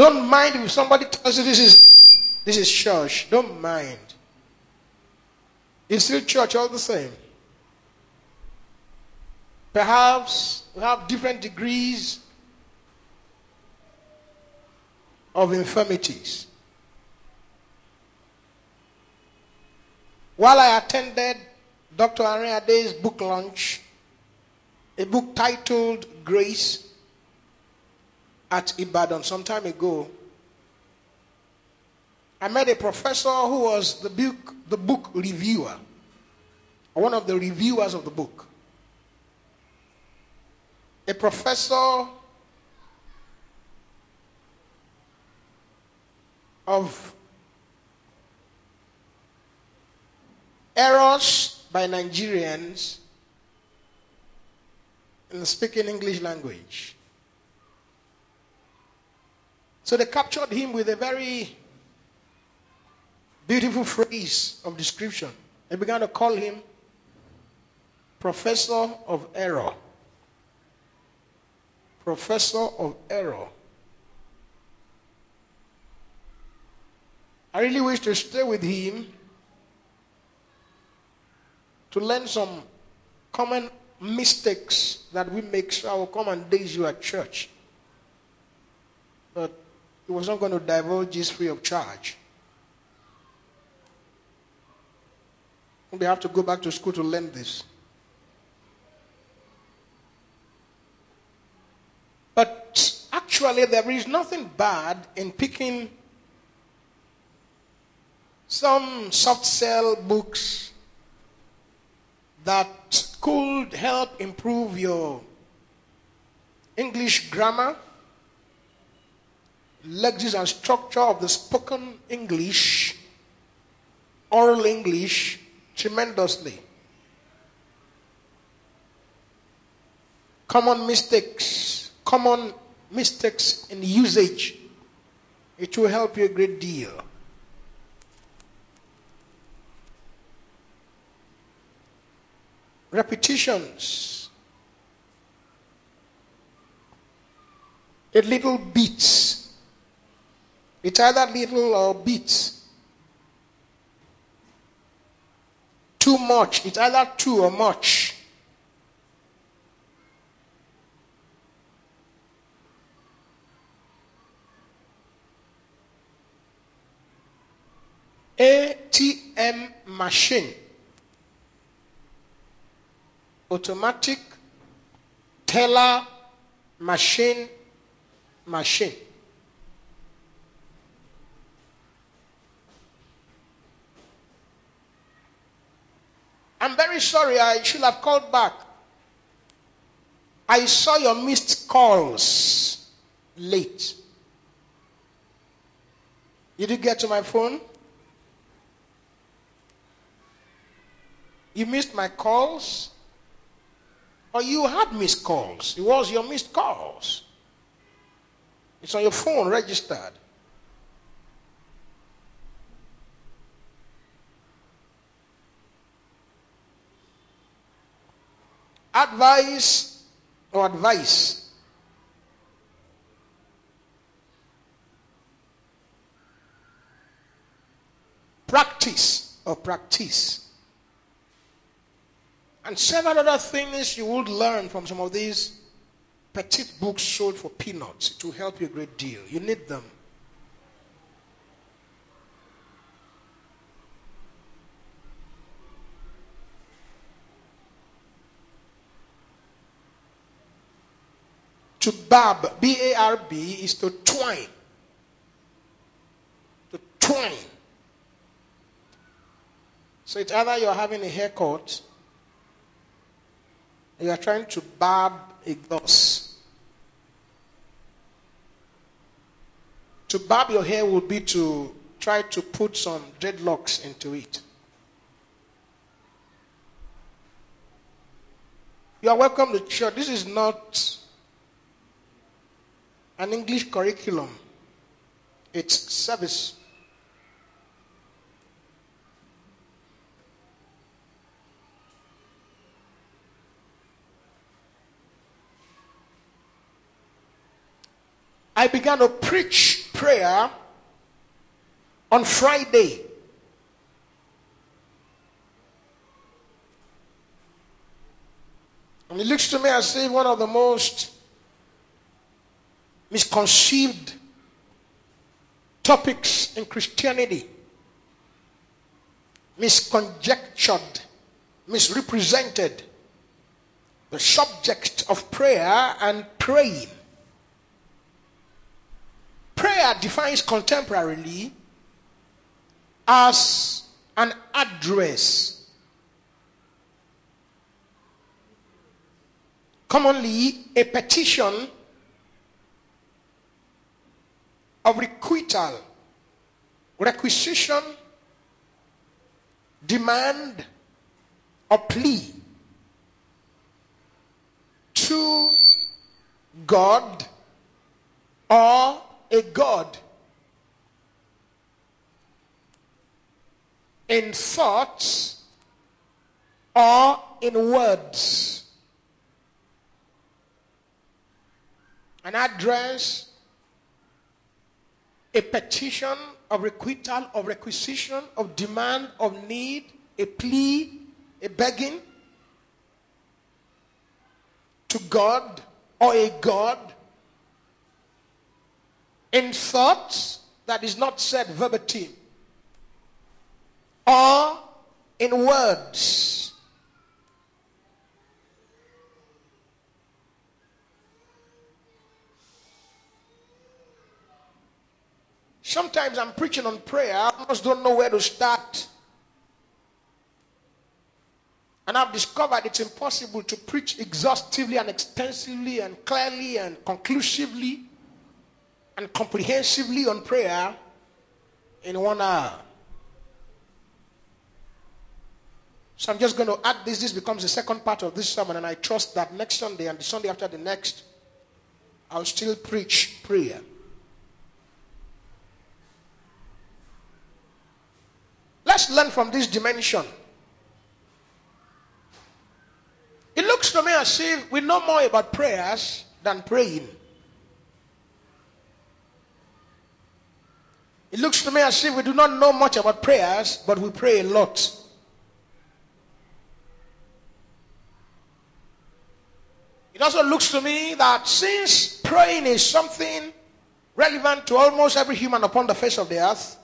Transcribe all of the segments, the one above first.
Don't mind if somebody tells you this is this is church. Don't mind. It's still church all the same. Perhaps we have different degrees of infirmities. While I attended Dr. Aday's book launch, a book titled Grace at Ibadan some time ago, I met a professor who was the book, the book reviewer, one of the reviewers of the book. A professor of errors by Nigerians in the speaking English language. So they captured him with a very beautiful phrase of description. They began to call him Professor of Error. Professor of Error. I really wish to stay with him to learn some common mistakes that we make so I will come and days you at church. But he was not going to divulge this free of charge. We have to go back to school to learn this. But actually, there is nothing bad in picking some soft sell books that could help improve your English grammar, lexis and structure of the spoken English, oral English, tremendously. Common mistakes, common mistakes in usage, it will help you a great deal. Repetitions. A little beats. It's either little or beats. too much. It's either too or much. ATM machine. Automatic teller machine machine. I'm very sorry, I should have called back. I saw your missed calls late. Did you get to my phone? You missed my calls? Or you had missed calls? It was your missed calls. It's on your phone registered. Advice or advice. Practice or practice. And several other things you would learn from some of these petite books sold for peanuts to help you a great deal. You need them. To barb, B A R B, is to twine. To twine. So it's either you're having a haircut, you are trying to barb a gloss. To barb your hair would be to try to put some dreadlocks into it. You are welcome to church. This is not an English curriculum, it's service. I began to preach prayer on Friday. And it looks to me as if one of the most misconceived topics in Christianity, misconjectured, misrepresented, the subject of prayer and praying. Prayer defines contemporarily as an address. Commonly, a petition of requital, requisition, demand, or plea to God or a God in thoughts or in words. An address, a petition of requital, of requisition, of demand, of need, a plea, a begging to God or a God in thoughts that is not said verbatim or in words. Sometimes I'm preaching on prayer, I almost don't know where to start. And I've discovered it's impossible to preach exhaustively and extensively and clearly and conclusively and comprehensively on prayer in one hour. So I'm just going to add this. This becomes the second part of this sermon, and I trust that next Sunday and the Sunday after the next, I'll still preach prayer. Let's learn from this dimension. It looks to me as if we know more about prayers than praying. It looks to me as if we do not know much about prayers, but we pray a lot. It also looks to me that since praying is something relevant to almost every human upon the face of the earth,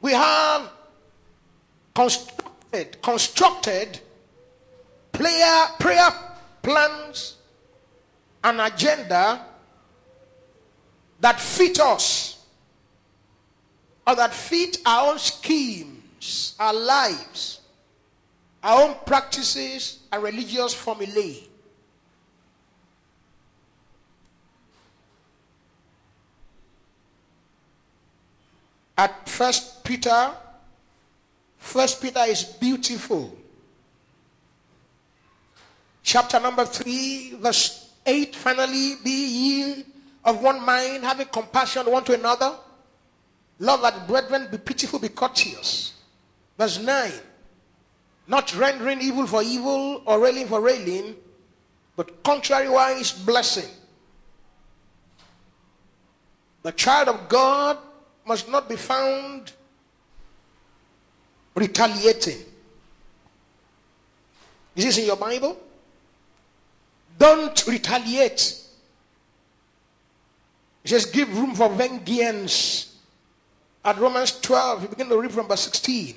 we have constructed, constructed prayer, prayer plans and agenda that fit us or that fit our own schemes, our lives, our own practices and religious formulae. At First Peter, First Peter is beautiful. Chapter number 3, verse 8 finally, be ye of one mind, having compassion one to another Love that brethren, be pitiful, be courteous. Verse 9. Not rendering evil for evil or railing for railing, but contrariwise blessing. The child of God must not be found retaliating. Is this in your Bible? Don't retaliate. Just give room for vengeance at Romans 12, you begin to read from verse 16.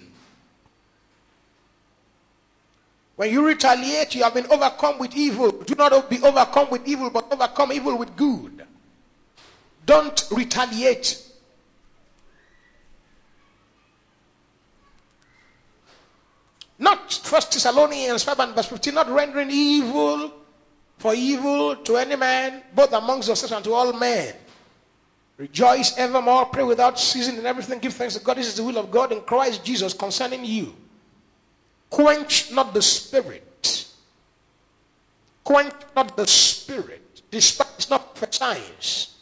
When you retaliate, you have been overcome with evil. Do not be overcome with evil, but overcome evil with good. Don't retaliate. Not First Thessalonians 5 and verse 15, not rendering evil for evil to any man, both amongst yourselves and to all men. Rejoice evermore, pray without ceasing, and everything give thanks to God. This is the will of God in Christ Jesus concerning you. Quench not the spirit. Quench not the spirit. Despise not for signs.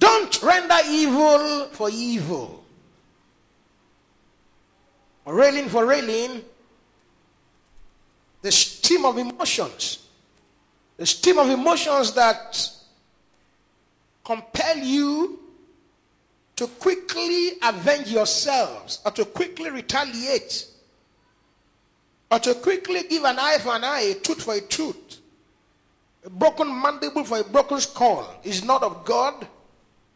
Don't render evil for evil. Railing for railing. The stream of emotions. The stream of emotions that compel you to quickly avenge yourselves or to quickly retaliate or to quickly give an eye for an eye, a tooth for a tooth, a broken mandible for a broken skull is not of God,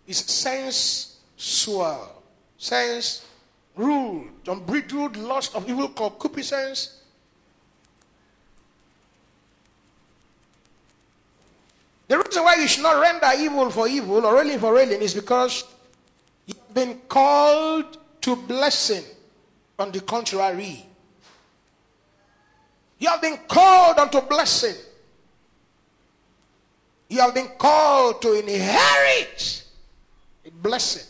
is sensual, sense ruled, unbridled lust of evil concupiscence. The reason why you should not render evil for evil or railing for railing is because you've been called to blessing. On the contrary, you have been called unto blessing. You have been called to inherit a blessing.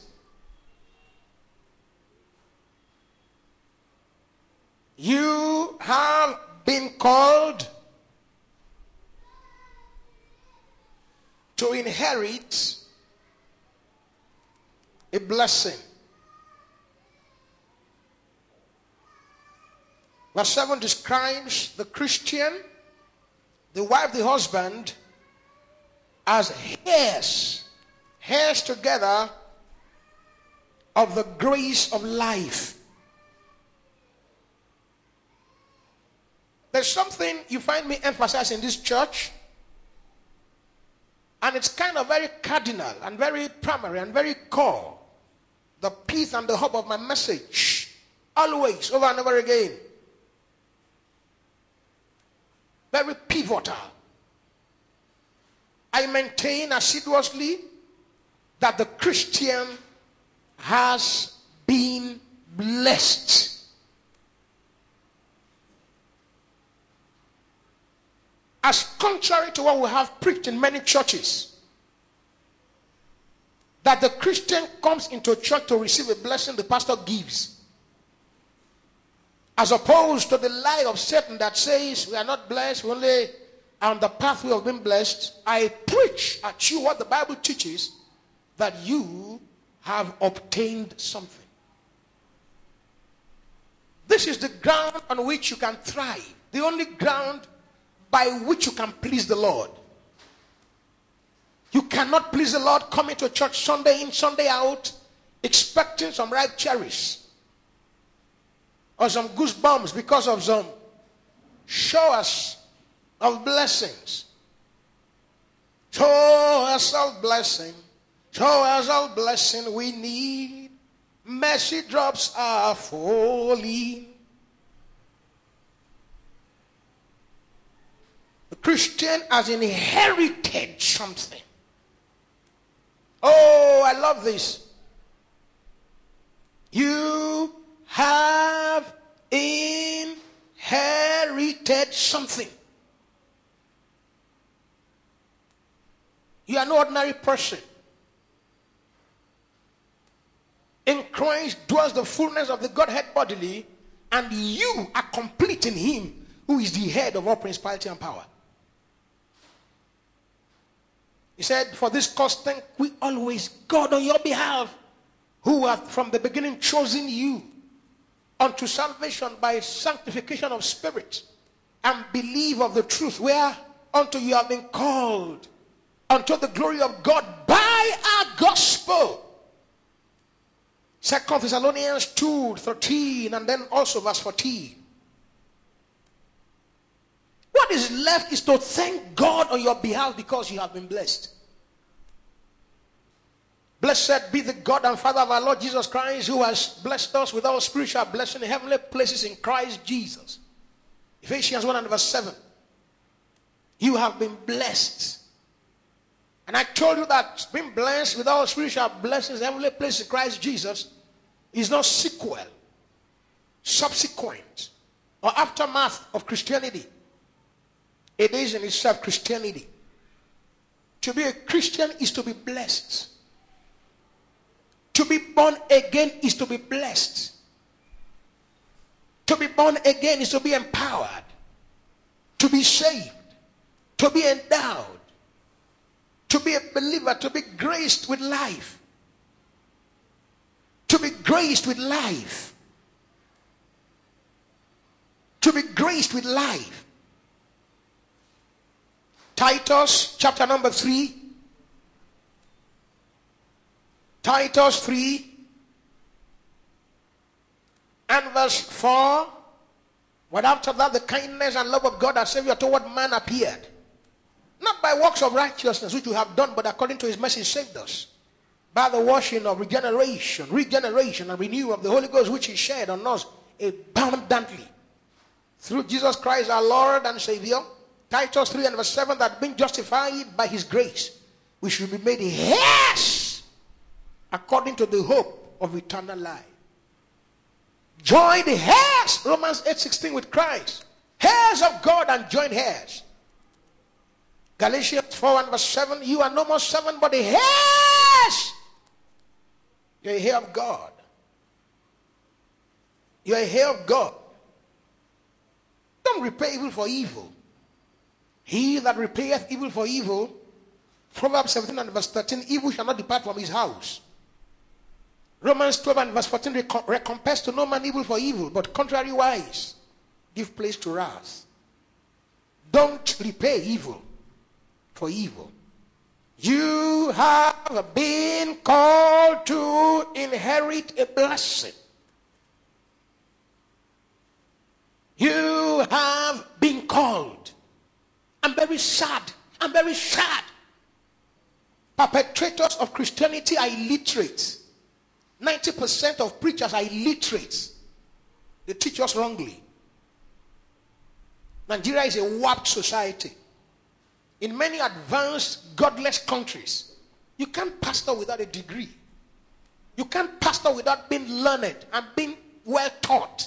You have been called to inherit a blessing. Verse 7 describes the Christian, the wife, the husband, as heirs, heirs together of the grace of life. There's something you find me emphasize in this church, and it's kind of very cardinal and very primary and very core. The peace and the hope of my message, always, over and over again. Very pivotal. I maintain assiduously that the Christian has been blessed. As contrary to what we have preached in many churches, that the Christian comes into a church to receive a blessing the pastor gives. As opposed to the lie of Satan that says we are not blessed, we only are on the pathway of being blessed. I preach at you what the Bible teaches that you have obtained something. This is the ground on which you can thrive, the only ground by which you can please the Lord. You cannot please the Lord coming to church Sunday in, Sunday out, expecting some ripe cherries or some goosebumps because of some showers of blessings. Show us of blessing. Show us of blessing we need. Mercy drops are falling. The Christian has inherited something. Oh, I love this. You have inherited something. You are no ordinary person. In Christ dwells the fullness of the Godhead bodily, and you are complete in Him who is the head of all principality and power. He said, For this cause thank we always God on your behalf, who hath from the beginning chosen you unto salvation by sanctification of spirit and believe of the truth where unto you have been called unto the glory of God by our gospel. Second Thessalonians 2 13 and then also verse 14. What is left is to thank God on your behalf because you have been blessed. Blessed be the God and Father of our Lord Jesus Christ, who has blessed us with all spiritual blessing in heavenly places in Christ Jesus. Ephesians 1 and verse 7. You have been blessed. And I told you that being blessed with all spiritual blessings in heavenly places in Christ Jesus is not sequel, subsequent, or aftermath of Christianity. It is in itself Christianity. To be a Christian is to be blessed. To be born again is to be blessed. To be born again is to be empowered, to be saved, to be endowed, to be a believer, to be graced with life. To be graced with life. To be graced with life. Titus chapter number 3 Titus 3 and verse 4. But after that, the kindness and love of God our Savior toward man appeared. Not by works of righteousness which we have done, but according to his mercy saved us. By the washing of regeneration, regeneration, and renewal of the Holy Ghost which he shed on us abundantly. Through Jesus Christ our Lord and Savior. Titus 3 and verse 7 that being justified by his grace, we should be made heirs according to the hope of eternal life. Join the heirs, Romans 8 16 with Christ. Heirs of God and joint heirs. Galatians 4 and verse 7 You are no more seven, but heirs. You're a heir of God. You're a heir of God. Don't repay evil for evil. He that repayeth evil for evil, Proverbs 17 and verse 13, evil shall not depart from his house. Romans 12 and verse 14, recompense to no man evil for evil, but contrariwise, give place to wrath. Don't repay evil for evil. You have been called to inherit a blessing. You have been called. I'm very sad. I'm very sad. Perpetrators of Christianity are illiterate. 90% of preachers are illiterate. They teach us wrongly. Nigeria is a warped society. In many advanced, godless countries, you can't pastor without a degree. You can't pastor without being learned and being well taught.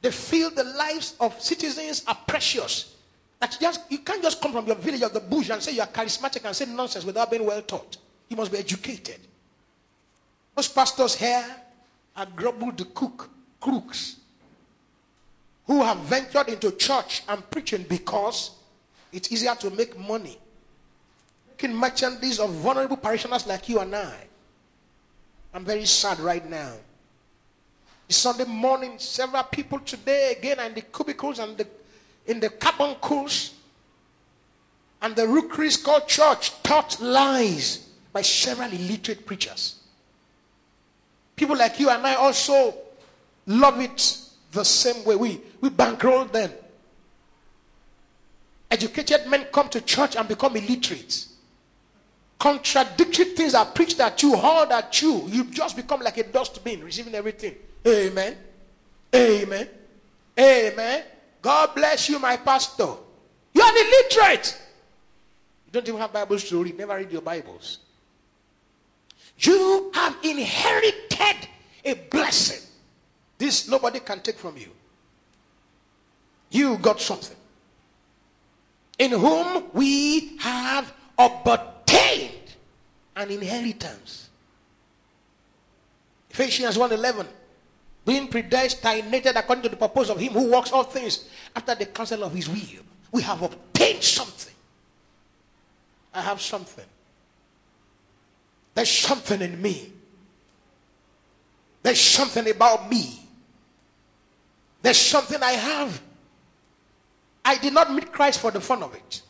They feel the lives of citizens are precious. That just you can't just come from your village or the bush and say you are charismatic and say nonsense without being well taught. You must be educated. Most pastors here are grumbled cook crooks who have ventured into church and preaching because it's easier to make money. Making merchandise of vulnerable parishioners like you and I. I'm very sad right now. It's Sunday morning, several people today again are in the cubicles and the, in the carbuncles and the rookeries called church taught lies by several illiterate preachers. People like you and I also love it the same way. We, we bankroll them. Educated men come to church and become illiterate. Contradictory things are preached at you, hauled at you. You just become like a dustbin, receiving everything. Amen. Amen. Amen. God bless you, my pastor. You are illiterate. You don't even have Bibles to read. Never read your Bibles. You have inherited a blessing. This nobody can take from you. You got something. In whom we have obtained an inheritance. Ephesians 1:11 being predestinated according to the purpose of him who works all things after the counsel of his will. We have obtained something. I have something. There's something in me. There's something about me. There's something I have. I did not meet Christ for the fun of it.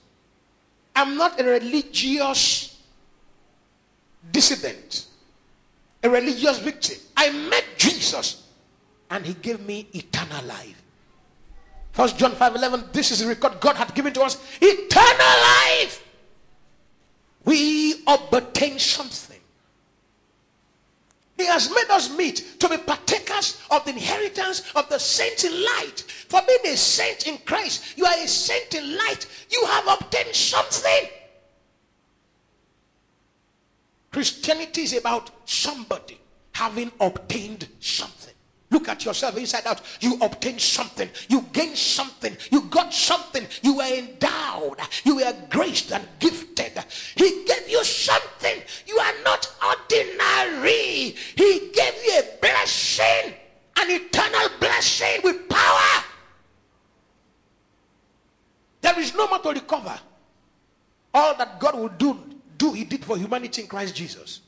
I'm not a religious dissident, a religious victim. I met Jesus and he gave me eternal life. First John 5 11, this is the record God had given to us eternal life. We obtain something. He has made us meet to be partakers of the inheritance of the saints in light. For being a saint in Christ, you are a saint in light. You have obtained something. Christianity is about somebody having obtained something. Look at yourself inside out. You obtained something. You gained something. You got something. You were endowed. You were graced and gifted. He gave you something. You are not ordinary. He gave you a blessing, an eternal blessing with power. There is no more to recover. All that God will do, do He did for humanity in Christ Jesus.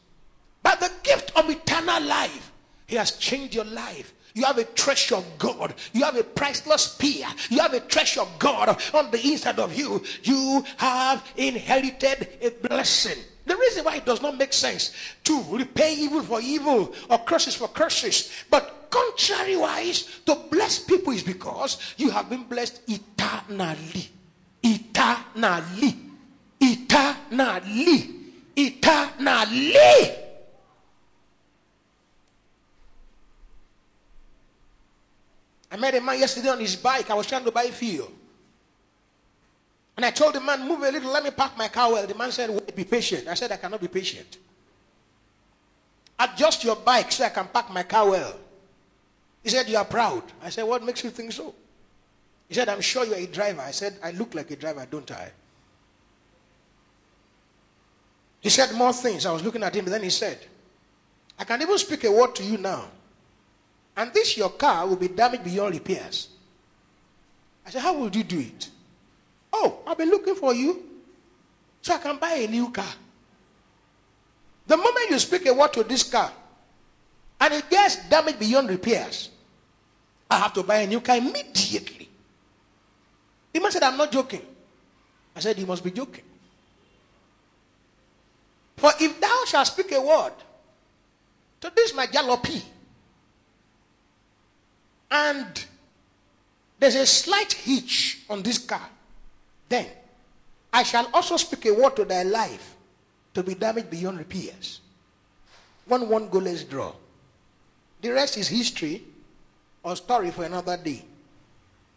But the gift of eternal life he has changed your life. You have a treasure of God. You have a priceless peer. You have a treasure of God on the inside of you. You have inherited a blessing. The reason why it does not make sense to repay evil for evil or curses for curses, but contrary wise, to bless people is because you have been blessed eternally. Eternally. Eternally. Eternally. I met a man yesterday on his bike. I was trying to buy fuel. And I told the man, move a little, let me park my car well. The man said, Wait, be patient. I said, I cannot be patient. Adjust your bike so I can park my car well. He said, You are proud. I said, What makes you think so? He said, I'm sure you're a driver. I said, I look like a driver, don't I? He said more things. I was looking at him, then he said, I can even speak a word to you now. And this your car will be damaged beyond repairs. I said, How would you do it? Oh, I've been looking for you so I can buy a new car. The moment you speak a word to this car and it gets damaged beyond repairs, I have to buy a new car immediately. The man said, I'm not joking. I said, You must be joking. For if thou shalt speak a word to this my jalopy, and there's a slight hitch on this car, then I shall also speak a word to thy life to be damaged beyond repairs. One one goalless draw. The rest is history or story for another day.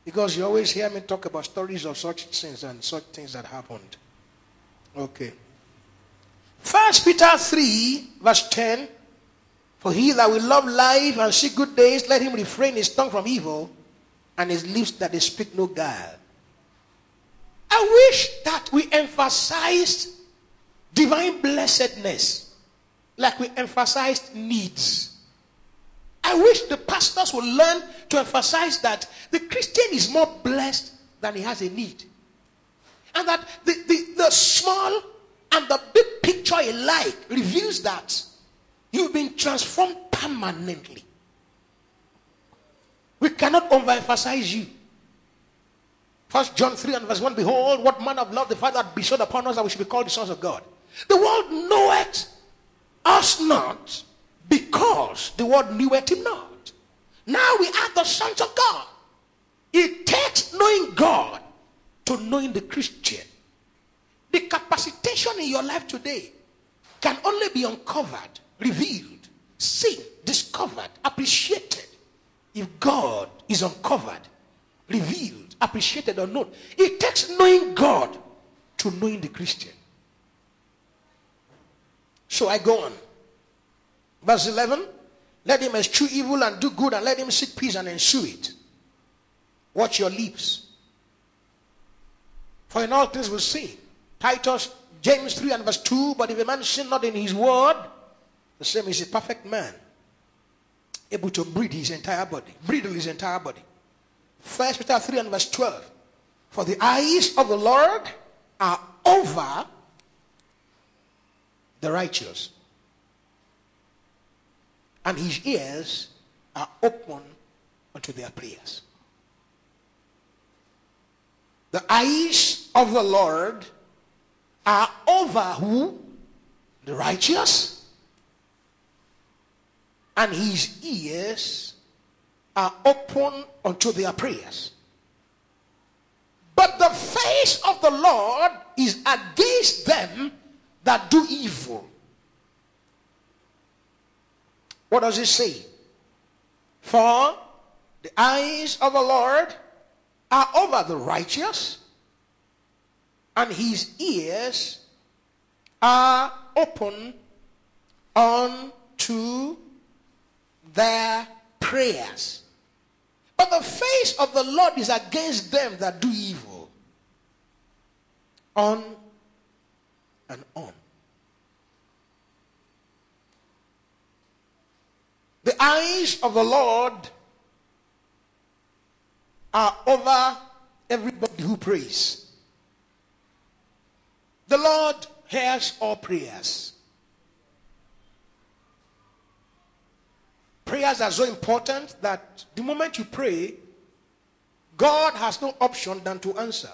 Because you always hear me talk about stories of such things and such things that happened. Okay. First Peter 3, verse 10 for he that will love life and see good days, let him refrain his tongue from evil and his lips that they speak no guile. I wish that we emphasized divine blessedness like we emphasized needs. I wish the pastors would learn to emphasize that the Christian is more blessed than he has a need. And that the, the, the small and the big picture alike reveals that You've been transformed permanently. We cannot overemphasize you. First John 3 and verse 1 Behold, what manner of love the Father had bestowed upon us that we should be called the sons of God. The world knoweth us not because the world kneweth him not. Now we are the sons of God. It takes knowing God to knowing the Christian. The capacitation in your life today can only be uncovered revealed, seen, discovered, appreciated. If God is uncovered, revealed, appreciated, or known, it takes knowing God to knowing the Christian. So I go on. Verse 11 Let him eschew evil and do good, and let him seek peace and ensue it. Watch your lips. For in all things we see. Titus, James 3 and verse 2 But if a man sin not in his word, the same is a perfect man, able to breathe his entire body, bridle his entire body. First Peter 3 and verse 12. For the eyes of the Lord are over the righteous, and his ears are open unto their prayers. The eyes of the Lord are over who? The righteous and his ears are open unto their prayers. But the face of the Lord is against them that do evil. What does it say? For the eyes of the Lord are over the righteous, and his ears are open unto their prayers. But the face of the Lord is against them that do evil. On and on. The eyes of the Lord are over everybody who prays. The Lord hears all prayers. Prayers are so important that the moment you pray, God has no option than to answer.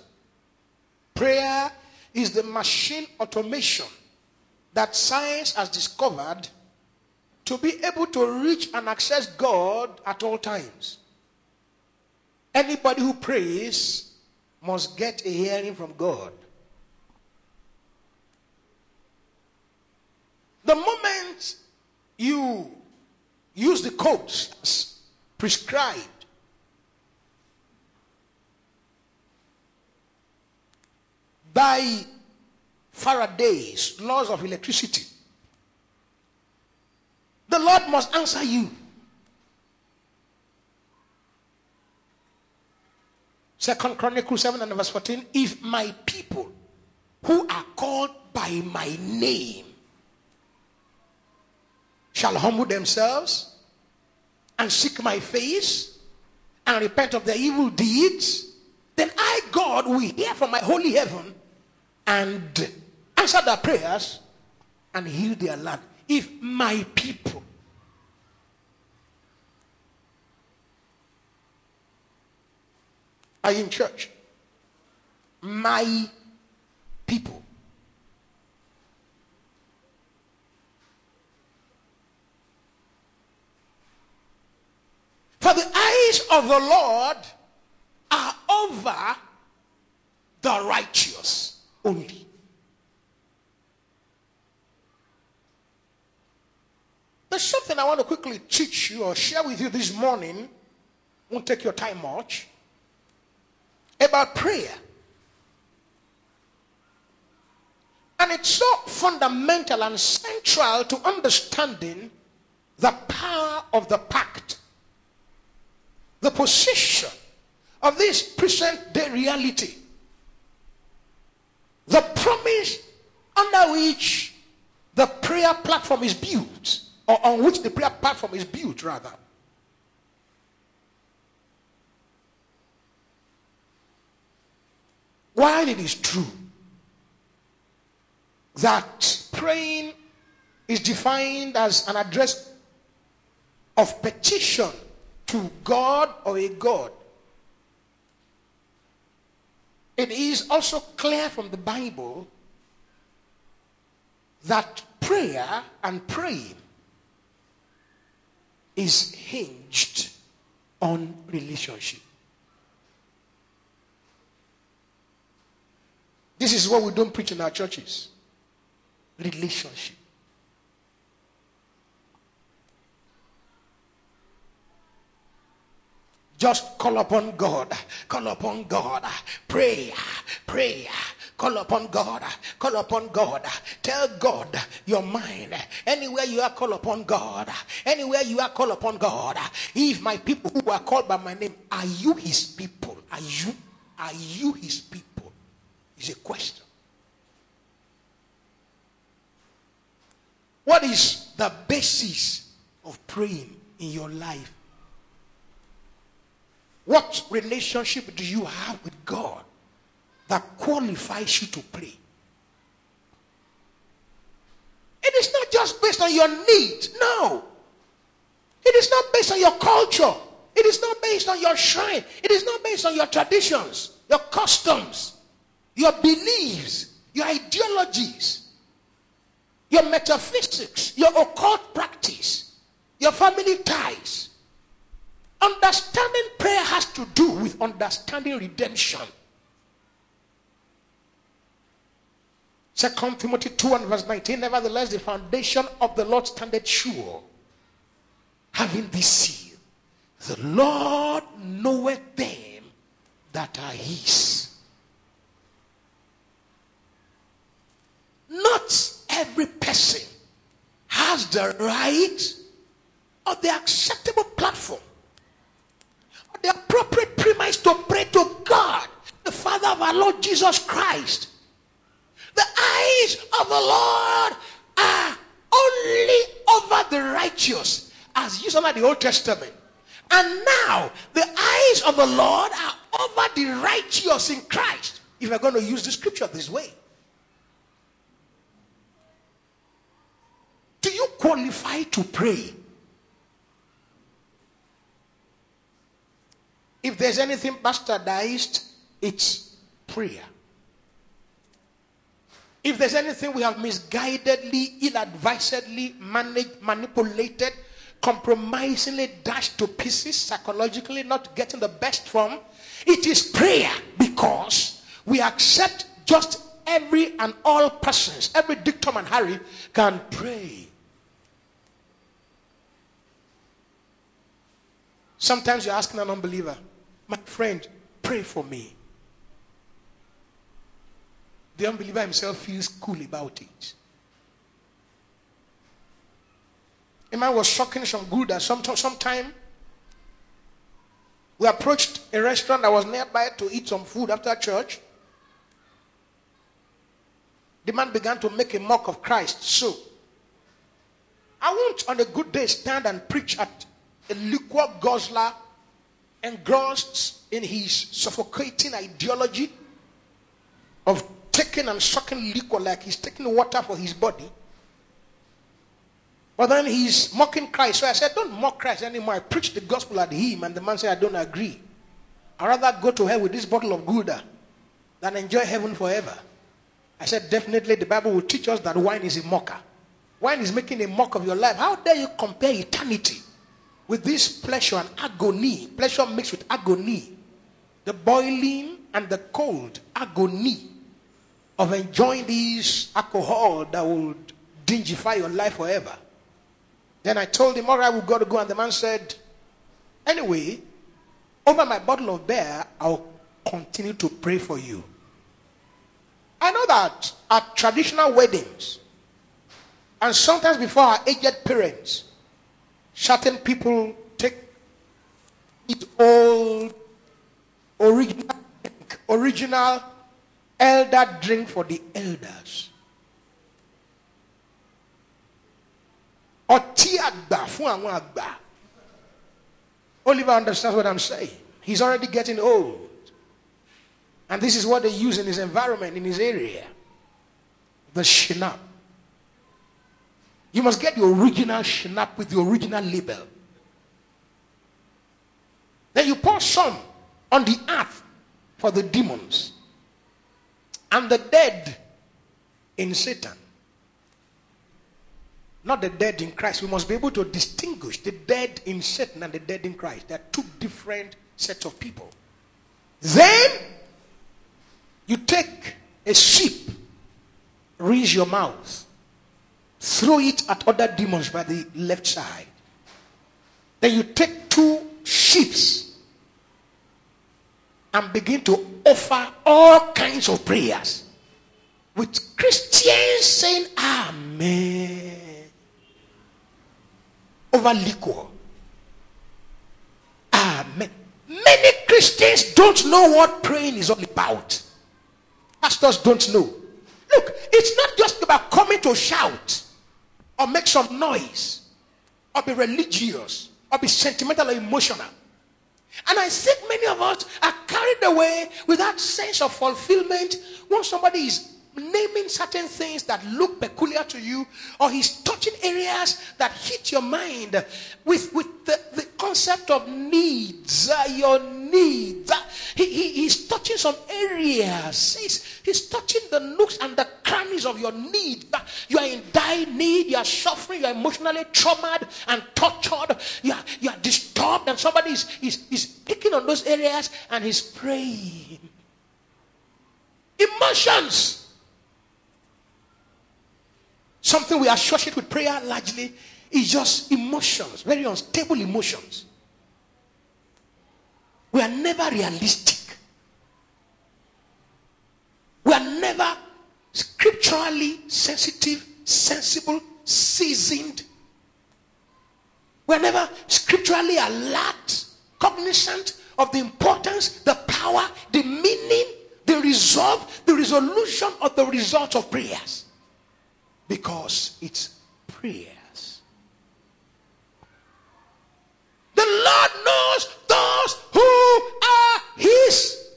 Prayer is the machine automation that science has discovered to be able to reach and access God at all times. Anybody who prays must get a hearing from God. The moment you use the codes prescribed, by Faraday's laws of electricity, the Lord must answer you. Second Chronicles 7 and verse 14. If my people who are called by my name shall humble themselves and seek my face and repent of their evil deeds, then I, God, will hear from my holy heaven and answer their prayers and heal their land. If my people are in church, my people. For of the Lord are over the righteous only. There's something I want to quickly teach you or share with you this morning. Won't take your time much. About prayer. And it's so fundamental and central to understanding the power of the pact, the position of this present day reality the promise under which the prayer platform is built, or on which the prayer platform is built, rather. While it is true that praying is defined as an address of petition to God or a God, it is also clear from the Bible that prayer and praying is hinged on relationship. This is what we don't preach in our churches relationship. Just call upon God. Call upon God. Pray. Pray. Call upon God. Call upon God. Tell God your mind. Anywhere you are, call upon God. Anywhere you are, call upon God. If my people who are called by my name, are you his people? Are you? Are you his people? Is a question. What is the basis of praying in your life? What relationship do you have with God that qualifies you to pray? It is not just based on your need. No. It is not based on your culture. It is not based on your shrine. It is not based on your traditions, your customs, your beliefs, your ideologies, your metaphysics, your occult practice, your family ties. Understanding prayer has to do with understanding redemption. Second Timothy 2 and verse 19. Nevertheless, the foundation of the Lord standeth sure, having this seal. The Lord knoweth them that are his. Not every person has the right or the acceptable platform the appropriate premise to pray to God, the Father of our Lord Jesus Christ. The eyes of the Lord are only over the righteous, as used under the Old Testament. And now the eyes of the Lord are over the righteous in Christ. If we're going to use the scripture this way, do you qualify to pray? If there's anything bastardized, it's prayer. If there's anything we have misguidedly, ill advisedly managed, manipulated, compromisingly dashed to pieces, psychologically not getting the best from, it is prayer because we accept just every and all persons, every Dick, Tom, and Harry can pray. Sometimes you're asking an unbeliever, my friend, pray for me. The unbeliever himself feels cool about it. A man was sucking some Gouda some, sometime. We approached a restaurant that was nearby to eat some food after church. The man began to make a mock of Christ. So, I won't on a good day stand and preach at a liquor guzzler engrossed in his suffocating ideology of taking and sucking liquor like he's taking water for his body. But then he's mocking Christ. So I said, Don't mock Christ anymore. I preached the gospel at him, and the man said, I don't agree. I'd rather go to hell with this bottle of Gouda than enjoy heaven forever. I said, Definitely the Bible will teach us that wine is a mocker. Wine is making a mock of your life. How dare you compare eternity with this pleasure and agony? Pleasure mixed with agony. The boiling and the cold agony of enjoying this alcohol that would dingify your life forever. Then I told him, All right, we've got to go. And the man said, Anyway, over my bottle of beer, I'll continue to pray for you. I know that at traditional weddings, and sometimes before our aged parents, certain people take it old, original, original elder drink for the elders. fún. Oliver understands what I'm saying. He's already getting old. And this is what they use in his environment, in his area. The shinap. You must get the original shinap with the original label. Then you pour some on the earth for the demons and the dead in Satan not the dead in Christ. We must be able to distinguish the dead in Satan and the dead in Christ. They're two different sets of people. Then you take a sheep, raise your mouth, throw it at other demons by the left side. Then you take two sheeps and begin to offer all kinds of prayers with Christians saying, Amen over liquor. Amen. Many Christians don't know what praying is all about. Pastors don't know. Look, it's not just about coming to shout or make some noise or be religious or be sentimental or emotional. And I think many of us are carried away with that sense of fulfillment when somebody is naming certain things that look peculiar to you, or he's touching areas that hit your mind with, with the, the concept of needs, uh, your needs. Uh, he, he, he's touching some areas. He's, he's touching the nooks and the crannies of your need. Uh, you are in dire need, you are suffering, you are emotionally traumatized and tortured, you are, you are disturbed, and somebody is, is, is picking on those areas and he's praying. Emotions. Something we associate with prayer largely is just emotions, very unstable emotions. We are never realistic. We are never scripturally sensitive, sensible, seasoned. We are never scripturally alert, cognizant of the importance, the power, the meaning, the resolve, the resolution of the result of prayers. Because it's prayers. The Lord knows those who are His.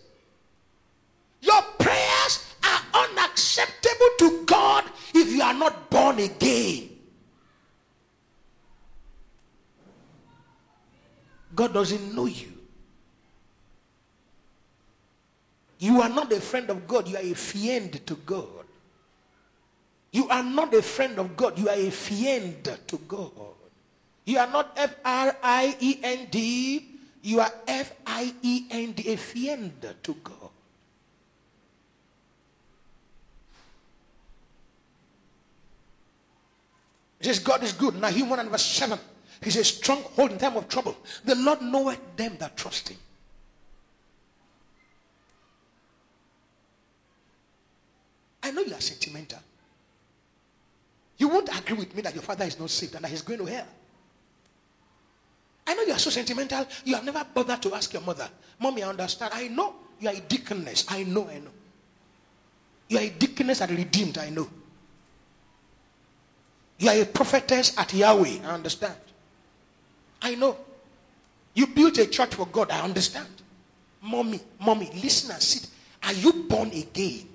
Your prayers are unacceptable to God if you are not born again. God doesn't know you. You are not a friend of God, you are a fiend to God. You are not a friend of God. You are a fiend to God. You are not F R I E N D. You are F I E N D, a fiend to God. He says, God is good. Nahum 1 and verse 7. He's a stronghold in time of trouble. The Lord knoweth them that trust him. I know you are sentimental. You won't agree with me that your father is not saved and that he's going to hell. I know you are so sentimental. You have never bothered to ask your mother, Mommy, I understand. I know you are a deaconess. I know, I know. You are a deaconess at redeemed. I know. You are a prophetess at Yahweh. I understand. I know. You built a church for God. I understand. Mommy, mommy, listen and sit. Are you born again?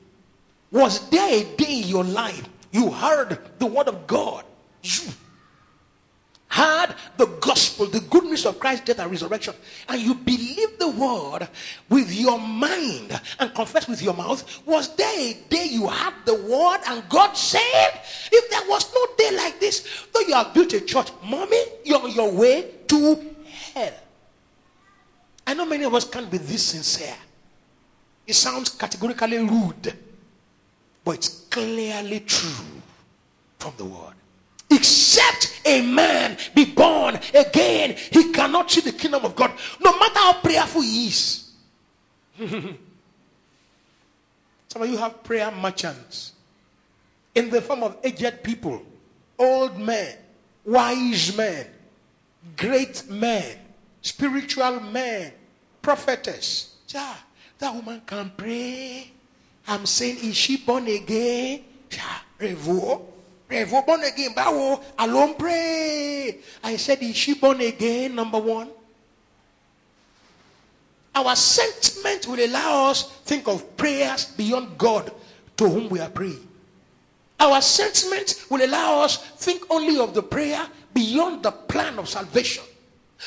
Was there a day in your life you heard the word of God? You heard the gospel, the good news of Christ's death and resurrection, and you believe the word with your mind and confess with your mouth, was there a day you had the word and God said, if there was no day like this, though you have built a church, mommy, you're on your way to hell. I know many of us can't be this sincere. It sounds categorically rude, but it's clearly true from the word. Except a man be born again, he cannot see the kingdom of God, no matter how prayerful he is. Some of you have prayer merchants in the form of aged people, old men, wise men, great men, spiritual men, prophetess. Yeah, that woman can pray. I'm saying, is she born again? Yeah, revo. Revo born again. Bawo, alone pray. I said, is she born again? Number one. Our sentiment will allow us think of prayers beyond God to whom we are praying. Our sentiment will allow us think only of the prayer beyond the plan of salvation.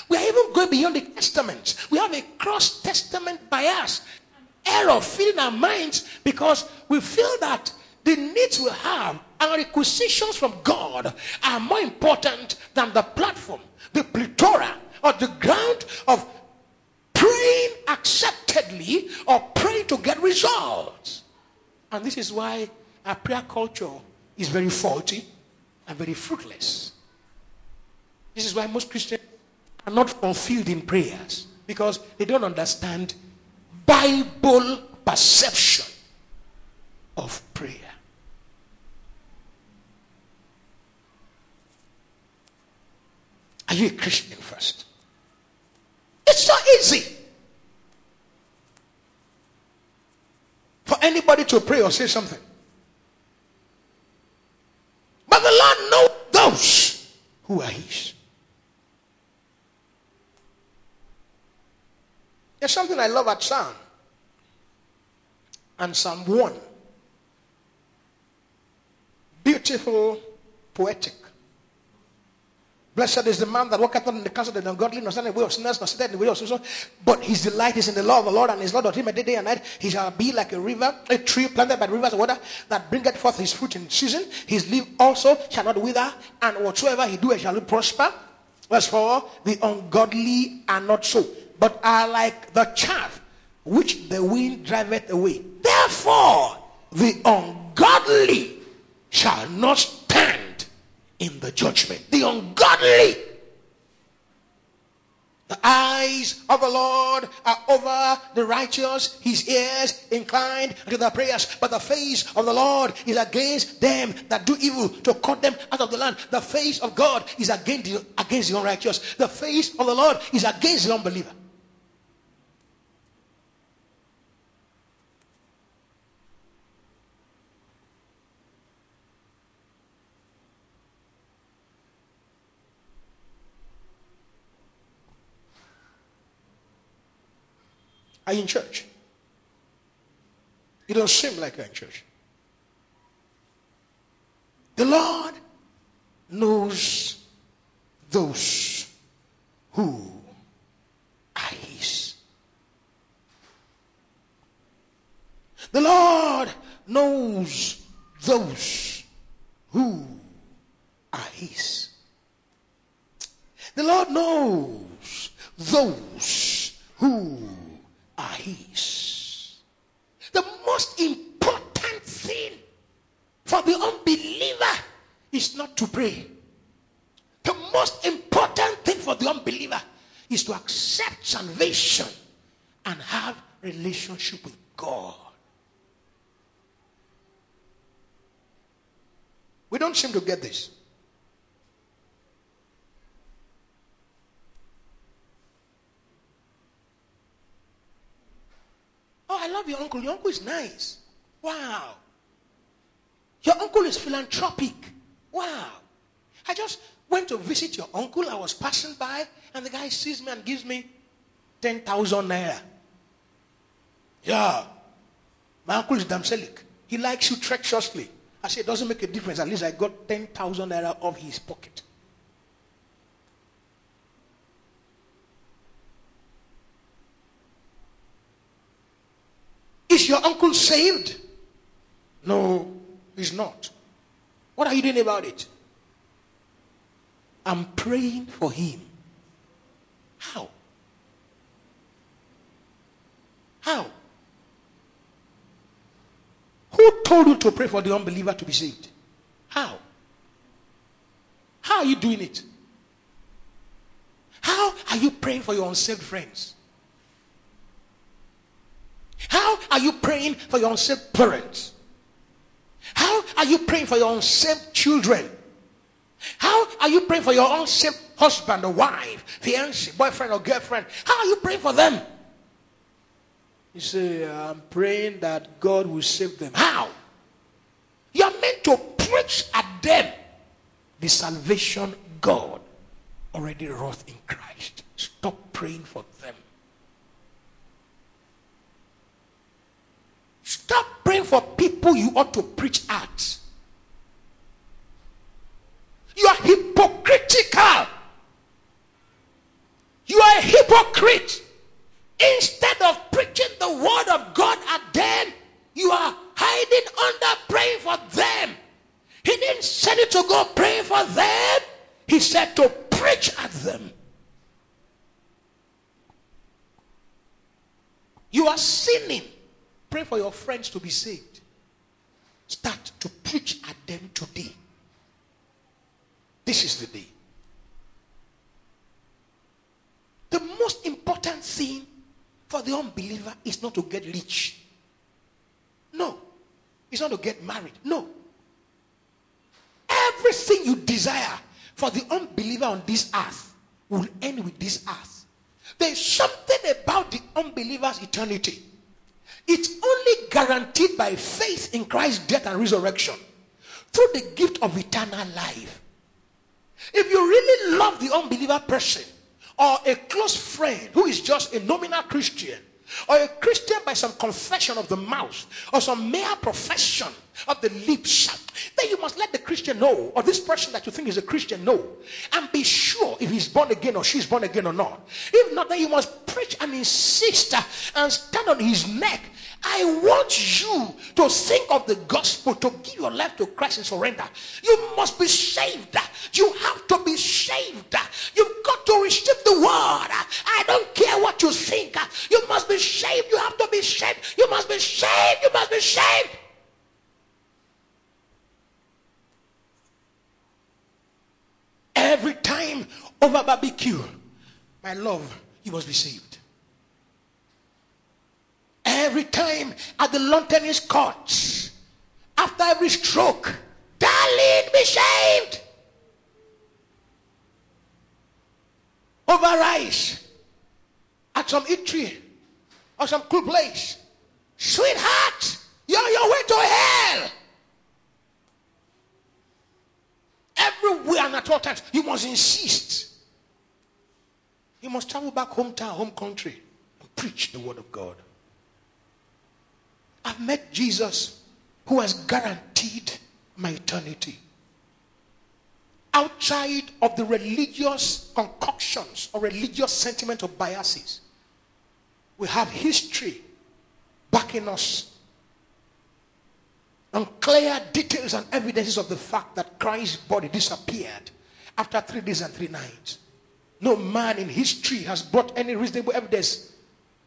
We are even going beyond the testament. We have a cross testament bias, error filling our minds because we feel that the needs we have and requisitions from God are more important than the platform, the plethora, or the ground of praying acceptedly or praying to get results. And this is why our prayer culture is very faulty and very fruitless. This is why most Christians are not fulfilled in prayers because they don't understand Bible perception of prayer. Are you a Christian first? It's so easy for anybody to pray or say something. But the Lord knows those who are His. There's something I love at Psalm and Psalm 1. Beautiful, poetic. Blessed is the man that walketh not in the counsel of the ungodly, nor standeth in the way of sinners, nor sitteth in the way of sinners. But his delight is in the law of the Lord, and his law doth him day and night. He shall be like a river, a tree planted by the rivers of water, that bringeth forth his fruit in season. His leaf also shall not wither, and whatsoever he doeth shall prosper. Verse 4 The ungodly are not so, but are like the chaff which the wind driveth away. Therefore, the ungodly shall not in the judgment. The ungodly. The eyes of the Lord are over the righteous, his ears inclined to their prayers. But the face of the Lord is against them that do evil, to cut them out of the land. The face of God is against the, against the unrighteous. The face of the Lord is against the unbeliever. Are you in church? You don't seem like you're in church. The Lord knows those who are His. The Lord knows those who are his. The Lord knows those who are his. The most important thing for the unbeliever is not to pray. The most important thing for the unbeliever is to accept salvation and have relationship with God. We don't seem to get this. Oh, I love your uncle. Your uncle is nice. Wow. Your uncle is philanthropic. Wow. I just went to visit your uncle. I was passing by, and the guy sees me and gives me 10,000 naira. Yeah. My uncle is Damselik. He likes you treacherously. I said, it doesn't make a difference. At least I got 10,000 naira off his pocket. Is your uncle saved? No, he's not. What are you doing about it? I'm praying for him. How? How? Who told you to pray for the unbeliever to be saved? How? How are you doing it? How are you praying for your unsaved friends? How are you praying for your unsaved parents? How are you praying for your unsaved children? How are you praying for your unsaved husband or wife, fiance, boyfriend or girlfriend? How are you praying for them? You say, I'm praying that God will save them. How? You're meant to preach at them the salvation God already wrought in Christ. Stop praying for them. Stop praying for people you ought to preach at. You are hypocritical. You are a hypocrite. Instead of preaching the word of God at them, you are hiding under praying for them. He didn't send you to go pray for them. He said to preach at them. You are sinning. Pray for your friends to be saved. Start to preach at them today. This is the day. The most important thing for the unbeliever is not to get rich. No. It's not to get married. No. Everything you desire for the unbeliever on this earth will end with this earth. There's something about the unbeliever's eternity. It's only guaranteed by faith in Christ's death and resurrection through the gift of eternal life. If you really love the unbeliever person or a close friend who is just a nominal Christian or a Christian by some confession of the mouth or some mere profession of the lips, then you must let the Christian know, or this person that you think is a Christian know, and be sure if he's born again or she's born again or not. If not, then you must preach and insist and stand on his neck I want you to think of the gospel, to give your life to Christ and surrender. You must be saved. You have to be saved. You've got to receive the word. I don't care what you think. You must be saved. You have to be saved. You must be saved. You must be saved. Every time over barbecue, my love, you must be saved. Every time at the lawn tennis courts, after every stroke, darling, be shaved. Over rice at some eatery or some cool place. Sweetheart, you're on your way to hell. Everywhere and at all times, you must insist. You must travel back hometown, home country, and preach the word of God. I've met Jesus who has guaranteed my eternity. Outside of the religious concoctions or religious sentiment or biases, we have history backing us and clear details and evidences of the fact that Christ's body disappeared after three days and three nights. No man in history has brought any reasonable evidence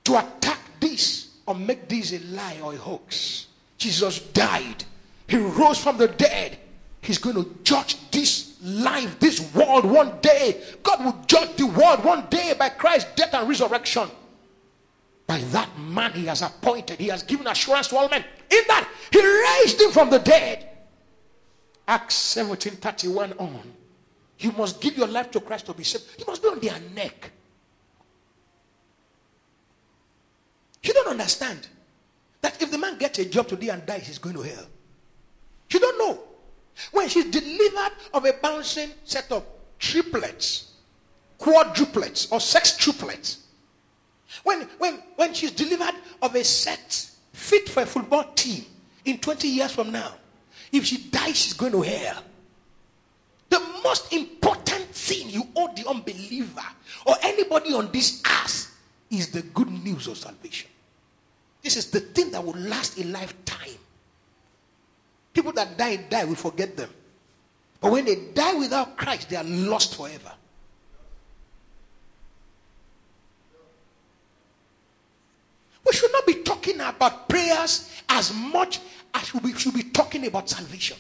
to attack this or make this a lie or a hoax. Jesus died, he rose from the dead. He's going to judge this life, this world one day. God will judge the world one day by Christ's death and resurrection. By that man he has appointed, he has given assurance to all men. In that he raised him from the dead. Acts 17 31 on. You must give your life to Christ to be saved. You must be on their neck. You don't understand that if the man gets a job today and dies, he's going to hell. You don't know. When she's delivered of a bouncing set of triplets, quadruplets, or sex triplets, when, when, when she's delivered of a set fit for a football team in 20 years from now, if she dies, she's going to hell. The most important thing you owe the unbeliever or anybody on this earth is the good news of salvation. This is the thing that will last a lifetime. People that die, die, we forget them. But when they die without Christ, they are lost forever. We should not be talking about prayers as much as we should be talking about salvation.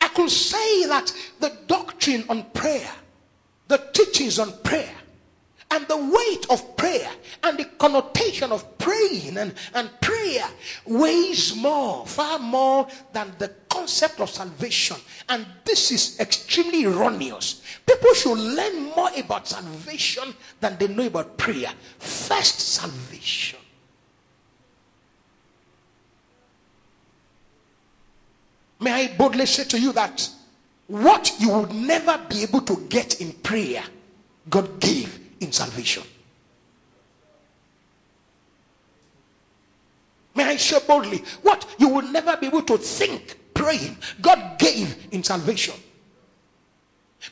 I could say that the doctrine on prayer, the teachings on prayer, and the weight of prayer and the connotation of praying and, and prayer weighs more, far more than the concept of salvation. And this is extremely erroneous. People should learn more about salvation than they know about prayer. First, salvation. May I boldly say to you that what you would never be able to get in prayer, God gave in salvation. May I share boldly, what you will never be able to think praying, God gave in salvation.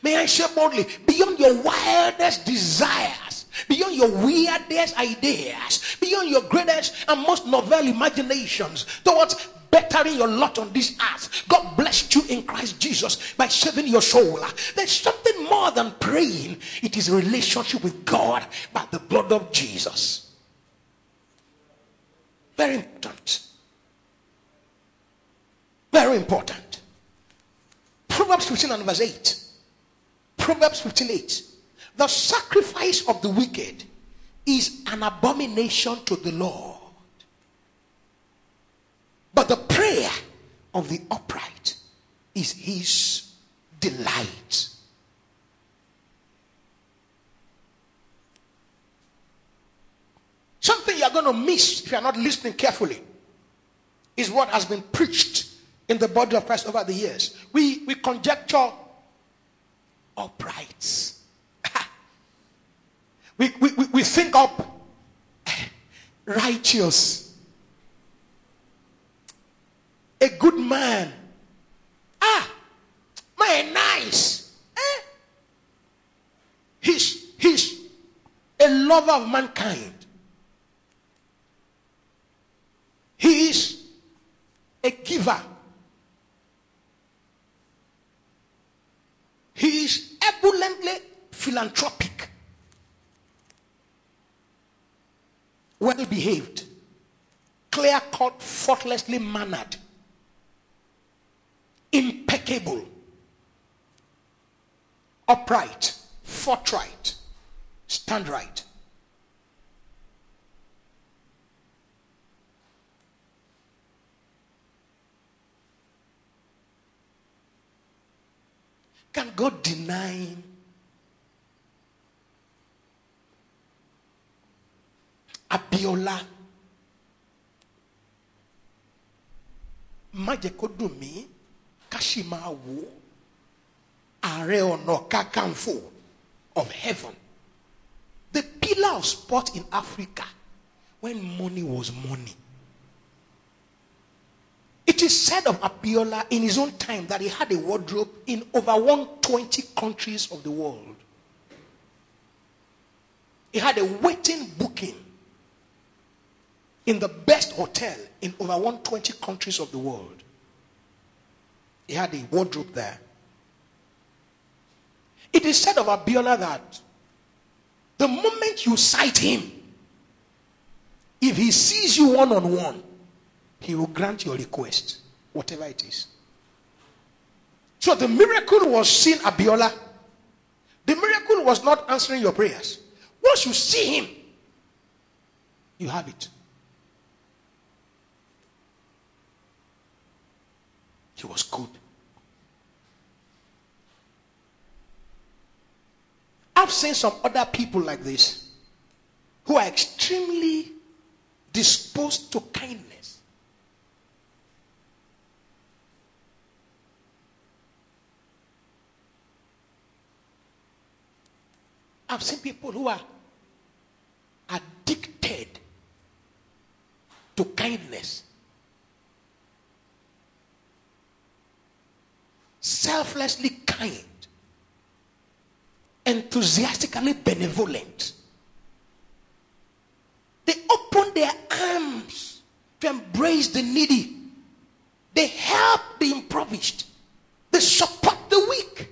May I share boldly, beyond your wildest desires, beyond your weirdest ideas, beyond your greatest and most novel imaginations, towards bettering your lot on this earth. God blessed you in Christ Jesus by saving your soul. There's something more than praying, it is relationship with God by the blood of Jesus. Very important. Very important. Proverbs 15 and verse 8. Proverbs 15 8. The sacrifice of the wicked is an abomination to the Lord. But the prayer of the upright is his delight. Something you're going to miss if you're not listening carefully is what has been preached in the body of Christ over the years. We, we conjecture uprights. we, we, we think up righteous a good man. Ah, my nice. Eh? He's, he's a lover of mankind. He is a giver. He is ebulliently philanthropic, well behaved, clear cut, faultlessly mannered impeccable, upright, forthright, stand right. Can God deny Abiola? mí máa wò ó ààrẹ ọ̀nà kakanfò of heaven the pillar of sport in Africa when money was money. It is said of Abiola in his own time that he had a wardrobe in over 120 countries of the world. He had a waiting booking in the best hotel in over 120 countries of the world. He had a wardrobe there. It is said of Abiola that the moment you sight him, if he sees you one on one, he will grant your request, whatever it is. So the miracle was seeing Abiola. The miracle was not answering your prayers. Once you see him, you have it. He was good. I've seen some other people like this who are extremely disposed to kindness. I've seen people who are addicted to kindness. Selflessly kind enthusiastically benevolent. They open their arms to embrace the needy. They help the impoverished. They support the weak.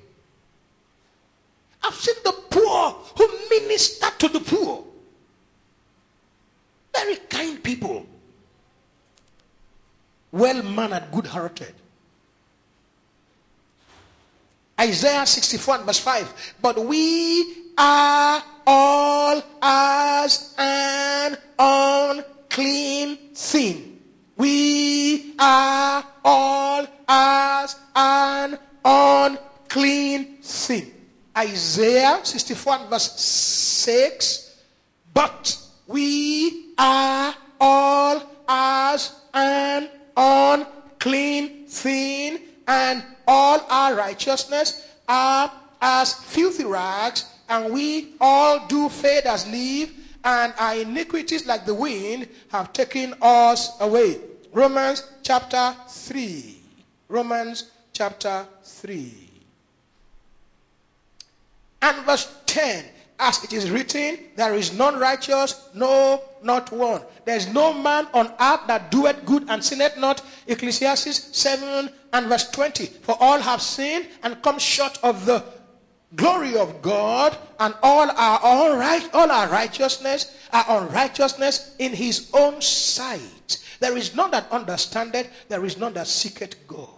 I've seen the poor who minister to the poor. Very kind people. Well mannered, good hearted. Isaiah 61 verse 5. But we are all as an unclean thing. We are all as an unclean thing. Isaiah 61 verse 6. But we are all as an unclean thing and all our righteousness are as filthy rags, and we all do fade as leaf, and our iniquities, like the wind, have taken us away. Romans chapter 3. Romans chapter 3. And verse 10 as it is written, there is none righteous, no, not one. There is no man on earth that doeth good and sinneth not. Ecclesiastes 7 and verse 20. For all have sinned and come short of the glory of God, and all are all right, all our righteousness are unrighteousness in his own sight. There is none that understandeth, there is none that seeketh God.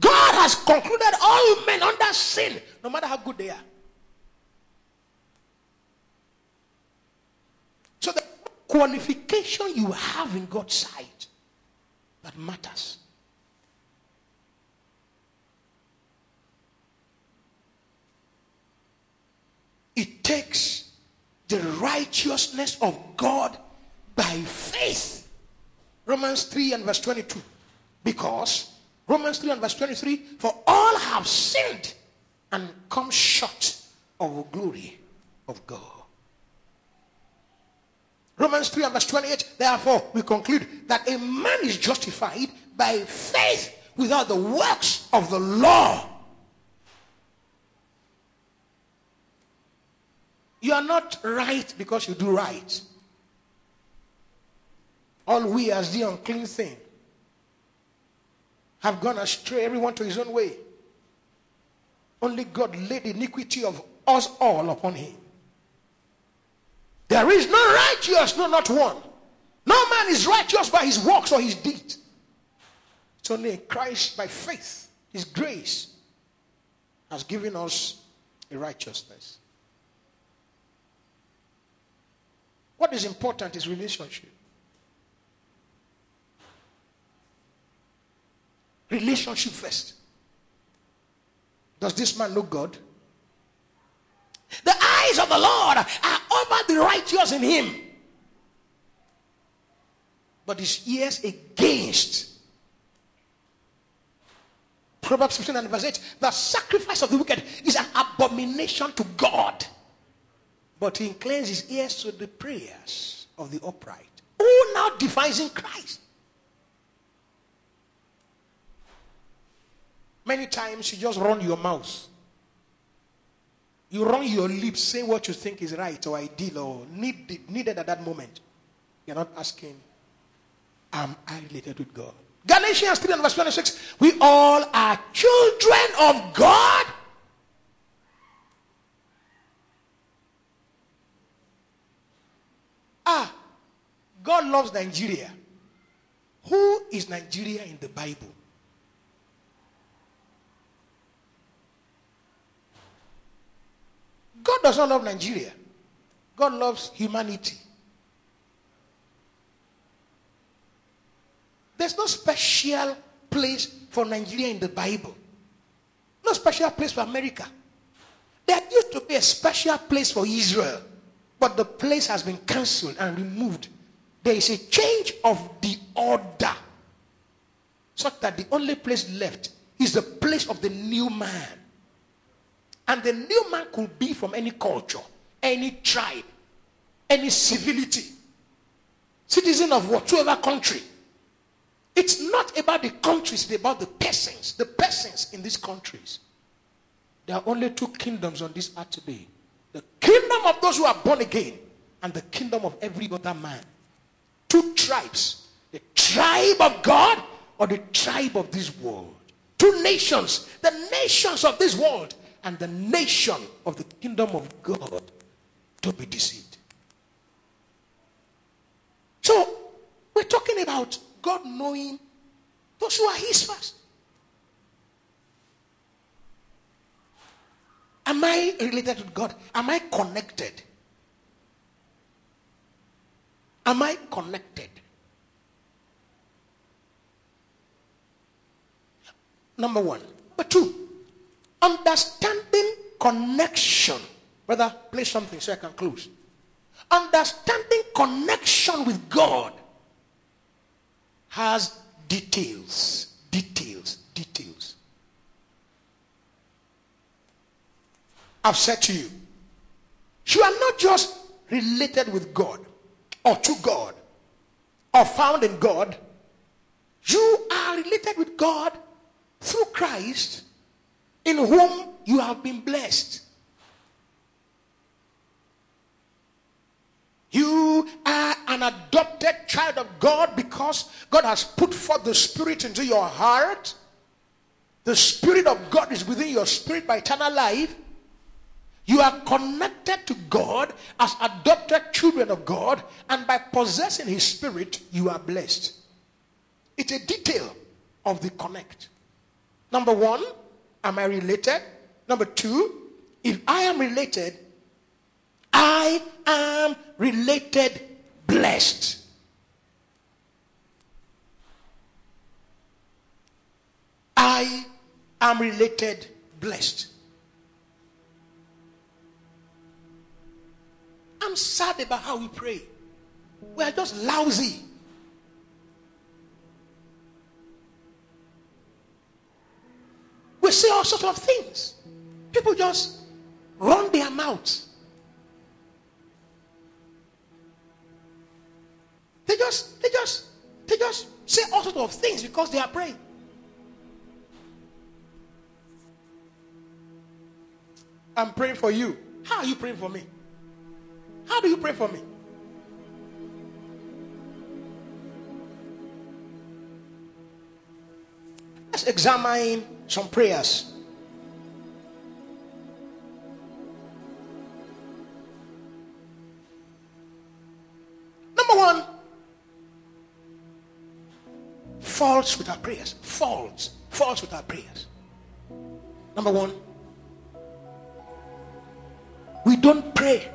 God has concluded all men under sin, no matter how good they are. So the qualification you have in God's sight that matters. It takes the righteousness of God by faith. Romans 3 and verse 22. Because Romans 3 and verse 23 for all have sinned and come short of the glory of God. Romans 3 and verse 28. Therefore, we conclude that a man is justified by faith without the works of the law. You are not right because you do right. All we as the unclean thing have gone astray, everyone to his own way. Only God laid the iniquity of us all upon him. There is no righteous, no, not one. No man is righteous by his works or his deeds. It's only Christ by faith, his grace has given us a righteousness. What is important is relationship. Relationship first. Does this man know God? The eyes of the Lord are over the righteous in him, but his ears against. Proverbs 15 and verse 8 The sacrifice of the wicked is an abomination to God, but he inclines his ears to the prayers of the upright. Who now devising Christ? Many times you just run your mouth you run your lips saying what you think is right or ideal or need, needed at that moment. You're not asking, Am I related with God? Galatians 3 and verse 26. We all are children of God. Ah, God loves Nigeria. Who is Nigeria in the Bible? God does not love Nigeria. God loves humanity. There's no special place for Nigeria in the Bible. No special place for America. There used to be a special place for Israel, but the place has been cancelled and removed. There is a change of the order, such that the only place left is the place of the new man. And the new man could be from any culture, any tribe, any civility, citizen of whatsoever country. It's not about the countries, it's about the persons. The persons in these countries. There are only two kingdoms on this earth today the kingdom of those who are born again, and the kingdom of every other man. Two tribes the tribe of God or the tribe of this world. Two nations, the nations of this world and the nation of the kingdom of God. Don't be deceived. So, we're talking about God knowing those who are His first. Am I related to God? Am I connected? Am I connected? Number one. Number two, understanding connection. Brother, play something so I can close. Understanding connection with God has details, details, details. I've said to you, you are not just related with God or to God or found in God. You are related with God through Christ in whom you have been blessed. You are an adopted child of God because God has put forth the Spirit into your heart. The Spirit of God is within your spirit by eternal life. You are connected to God as adopted children of God, and by possessing His Spirit, you are blessed. It's a detail of the connect. Number one, am I related? Number two, if I am related, I am related blessed. I am related blessed. I'm sad about how we pray. We are just lousy. We say all sorts of things. People just run their mouths. They just, they just, they just say all sorts of things because they are praying. I'm praying for you. How are you praying for me? How do you pray for me? Let's examine some prayers. Number one, faults with our prayers. Faults. Faults with our prayers. Number one, we don't pray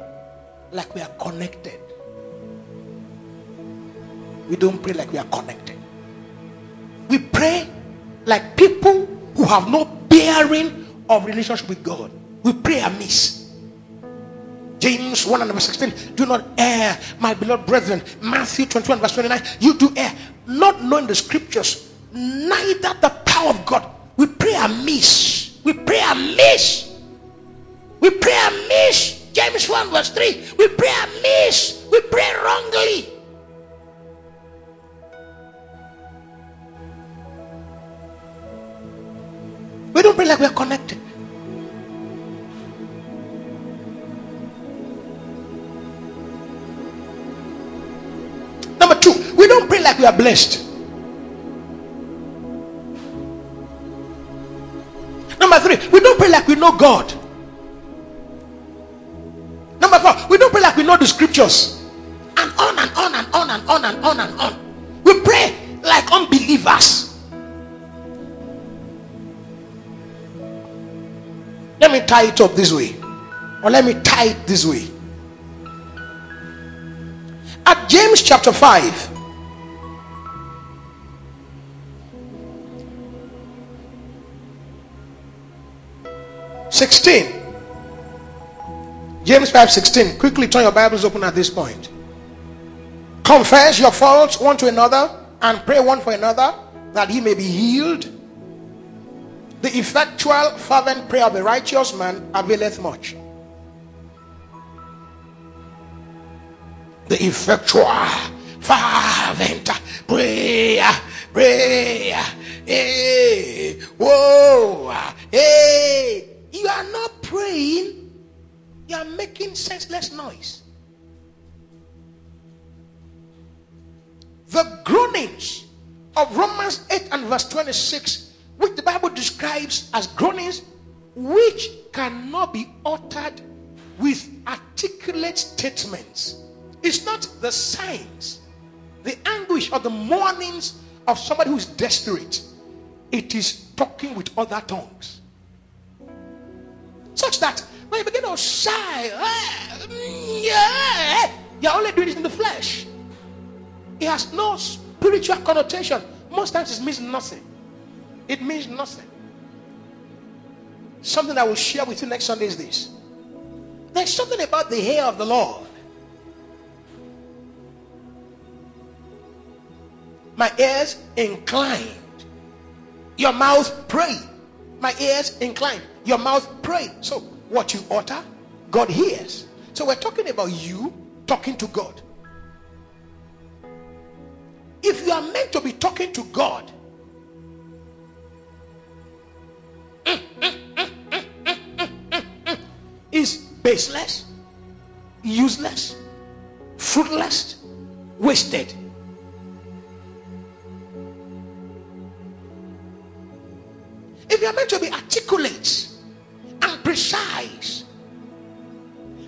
like we are connected. We don't pray like we are connected. We pray like people have no bearing of relationship with God. We pray amiss. James 1 and verse 16. Do not err, my beloved brethren. Matthew 21 verse 29. You do err, not knowing the scriptures, neither the power of God. We pray amiss. We pray amiss. We pray amiss. James 1 verse 3. We pray amiss. We pray wrongly. We don't pray like we are connected. Number two, we don't pray like we are blessed. Number three, we don't pray like we know God. Number four, we don't pray like we know the scriptures. And on and on and on and on and on and me tie it up this way. Or let me tie it this way. At James chapter 5, Sixteen. James 5 16. Quickly turn your Bibles open at this point. Confess your faults one to another and pray one for another that he may be healed. The effectual, fervent prayer of a righteous man availeth much. The effectual, fervent prayer, prayer, hey, whoa, hey. You are not praying, you are making senseless noise. The groanings of Romans 8 and verse 26, which the Bible describes as groanings which cannot be uttered with articulate statements. It's not the signs, the anguish or the mournings of somebody who is desperate. It is talking with other tongues. Such that when you begin to sigh, uh, yeah, you're only doing it in the flesh. It has no spiritual connotation. Most times it means nothing. It means nothing. Something I will share with you next Sunday is this. There's something about the hair of the Lord. My ears inclined. Your mouth pray. My ears inclined. Your mouth pray. So what you utter, God hears. So we're talking about you talking to God. If you are meant to be talking to God, is baseless, useless, fruitless, wasted. If you are meant to be articulate and precise,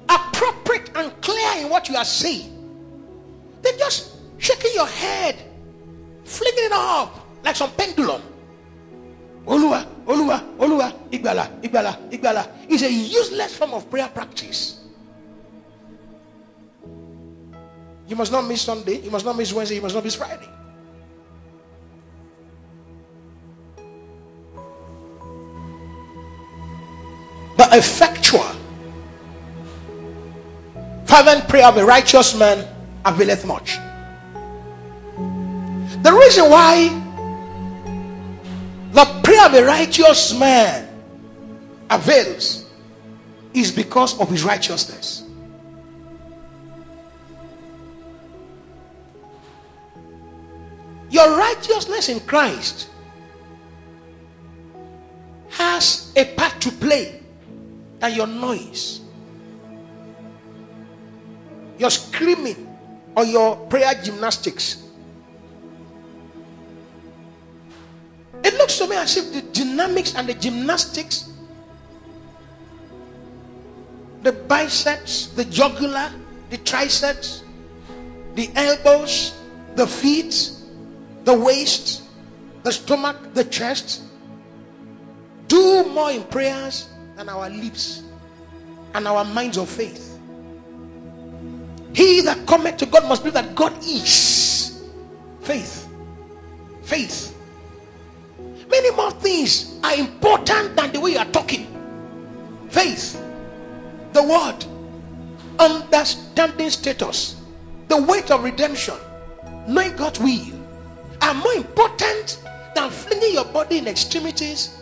appropriate and clear in what you are saying, then just shaking your head, flinging it off like some pendulum. Oluwa, Oluwa, Oluwa, Igbala, Igbala, Igbala is a useless form of prayer practice. You must not miss Sunday, you must not miss Wednesday, you must not miss Friday. The effectual, fervent prayer of a righteous man availeth much. The reason why the prayer of a righteous man avails is because of his righteousness. Your righteousness in Christ has a part to play than your noise, your screaming, or your prayer gymnastics. Looks to me as if the dynamics and the gymnastics, the biceps, the jugular, the triceps, the elbows, the feet, the waist, the stomach, the chest, do more in prayers than our lips and our minds of faith. He that cometh to God must believe that God is faith. Faith. Many more things are important than the way you are talking. Faith, the word, understanding status, the weight of redemption, knowing God's will are more important than flinging your body in extremities,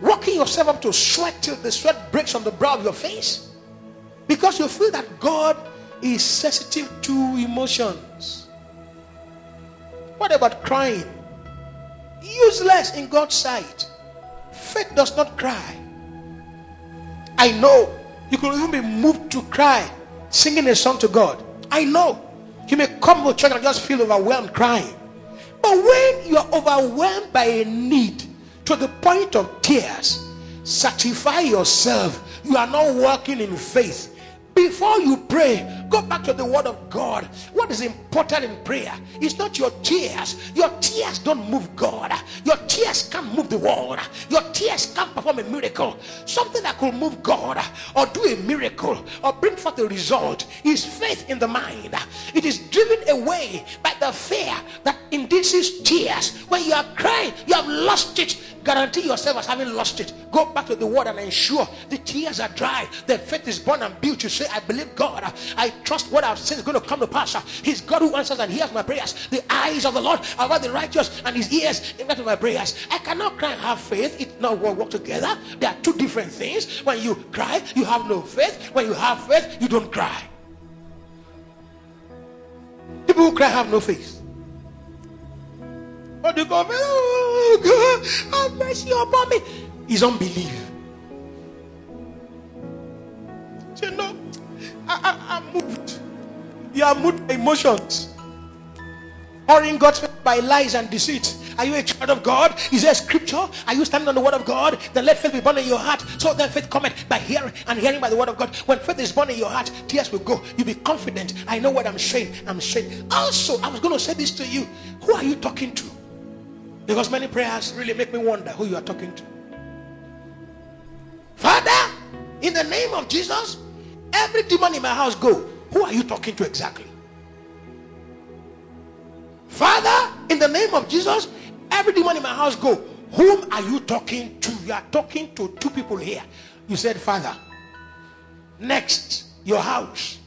working yourself up to sweat till the sweat breaks on the brow of your face because you feel that God is sensitive to emotions. What about crying? Useless in God's sight. Faith does not cry. I know you could even be moved to cry singing a song to God. I know you may come to church and just feel overwhelmed crying. But when you are overwhelmed by a need to the point of tears, sanctify yourself. You are not walking in faith. Before you pray, go back to the word of God. What is important in prayer is not your tears. Your tears don't move God. Your tears can't move the world. Your tears can't perform a miracle. Something that could move God or do a miracle or bring forth a result is faith in the mind. It is driven away by the fear that induces tears. When you are crying, you have lost it. Guarantee yourself as having lost it. Go back to the word and ensure the tears are dry. The faith is born and built. You say, I believe God. I trust what I've said is going to come to pass. He's God who answers and hears my prayers. The eyes of the Lord are about the righteous, and his ears into my prayers. I cannot cry and have faith. It not work together. There are two different things. When you cry, you have no faith. When you have faith, you don't cry. People who cry have no faith. But they go, oh God, have mercy upon me. Is unbelief. You know, I, I, I'm You are moved by emotions. Pouring God's by lies and deceit. Are you a child of God? Is there scripture? Are you standing on the word of God? Then let faith be born in your heart. So then faith cometh by hearing and hearing by the word of God. When faith is born in your heart, tears will go. You'll be confident. I know what I'm saying. I'm saying. Also, I was going to say this to you. Who are you talking to? Because many prayers really make me wonder who you are talking to. Father, in the name of Jesus, every demon in my house go. Who are you talking to exactly? Father, in the name of Jesus, every demon in my house go. Whom are you talking to? You are talking to two people here. You said, Father. Next, your house.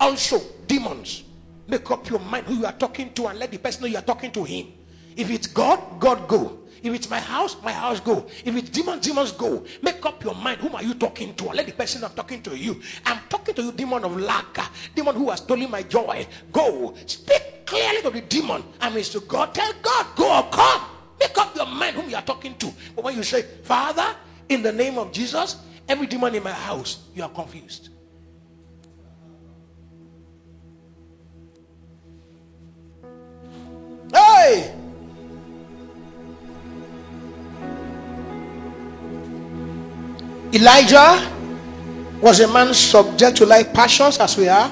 Also, demons. Make up your mind who you are talking to and let the person know you are talking to him. If it's God, God go. If it's my house, my house go. If it's demons, demons go. Make up your mind. Whom are you talking to? let the person I'm talking to you. I'm talking to you, demon of lack, demon who has stolen my joy. Go. Speak clearly to the demon. I mean, to God. Tell God, go or come. Make up your mind whom you are talking to. But when you say, Father, in the name of Jesus, every demon in my house, you are confused. Hey! Elijah was a man subject to like passions as we are,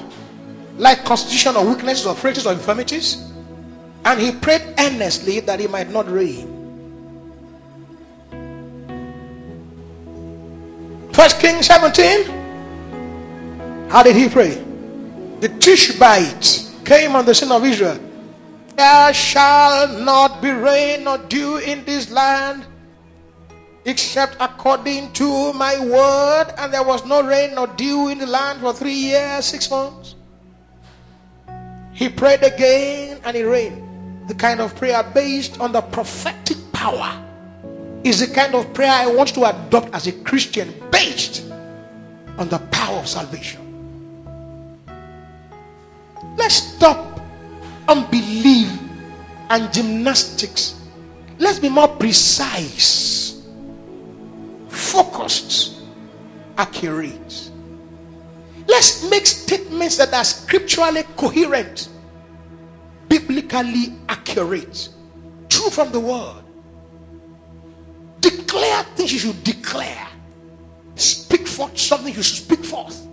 like constitution of weaknesses or frailties or infirmities, and he prayed earnestly that he might not rain. First King 17. How did he pray? The Tishbite came on the sin of Israel. There shall not be rain or dew in this land except according to my word, and there was no rain nor dew in the land for three years, six months. He prayed again and it rained. The kind of prayer based on the prophetic power is the kind of prayer I want to adopt as a Christian based on the power of salvation. Let's stop unbelief and gymnastics. Let's be more precise focused, accurate. Let's make statements that are scripturally coherent, biblically accurate, true from the word. Declare things you should declare. Speak forth something you should speak forth.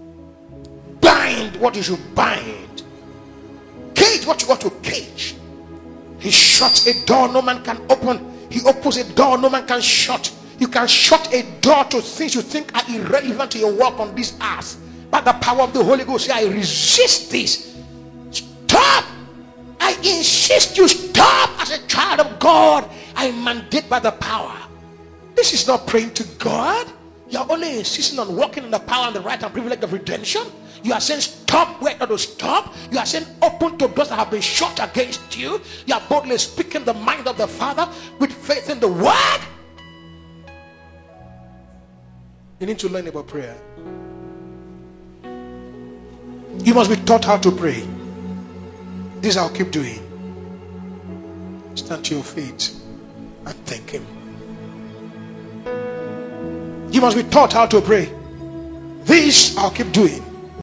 Bind what you should bind. Cage what you got to cage. He shuts a door no man can open. He opens a door no man can shut. You can shut a door to things you think are irrelevant to your work on this earth. But the power of the Holy Ghost, say, I resist this. Stop. I insist you stop as a child of God. I mandate by the power. This is not praying to God. You're only insisting on walking in the power and the right and privilege of redemption. You are saying stop where to stop. You are saying open to doors that have been shut against you. You are boldly speaking the mind of the Father with faith in the word. You need to learn about prayer. You must be taught how to pray. This I'll keep doing. Stand to your feet and thank Him. You must be taught how to pray. This I'll keep doing.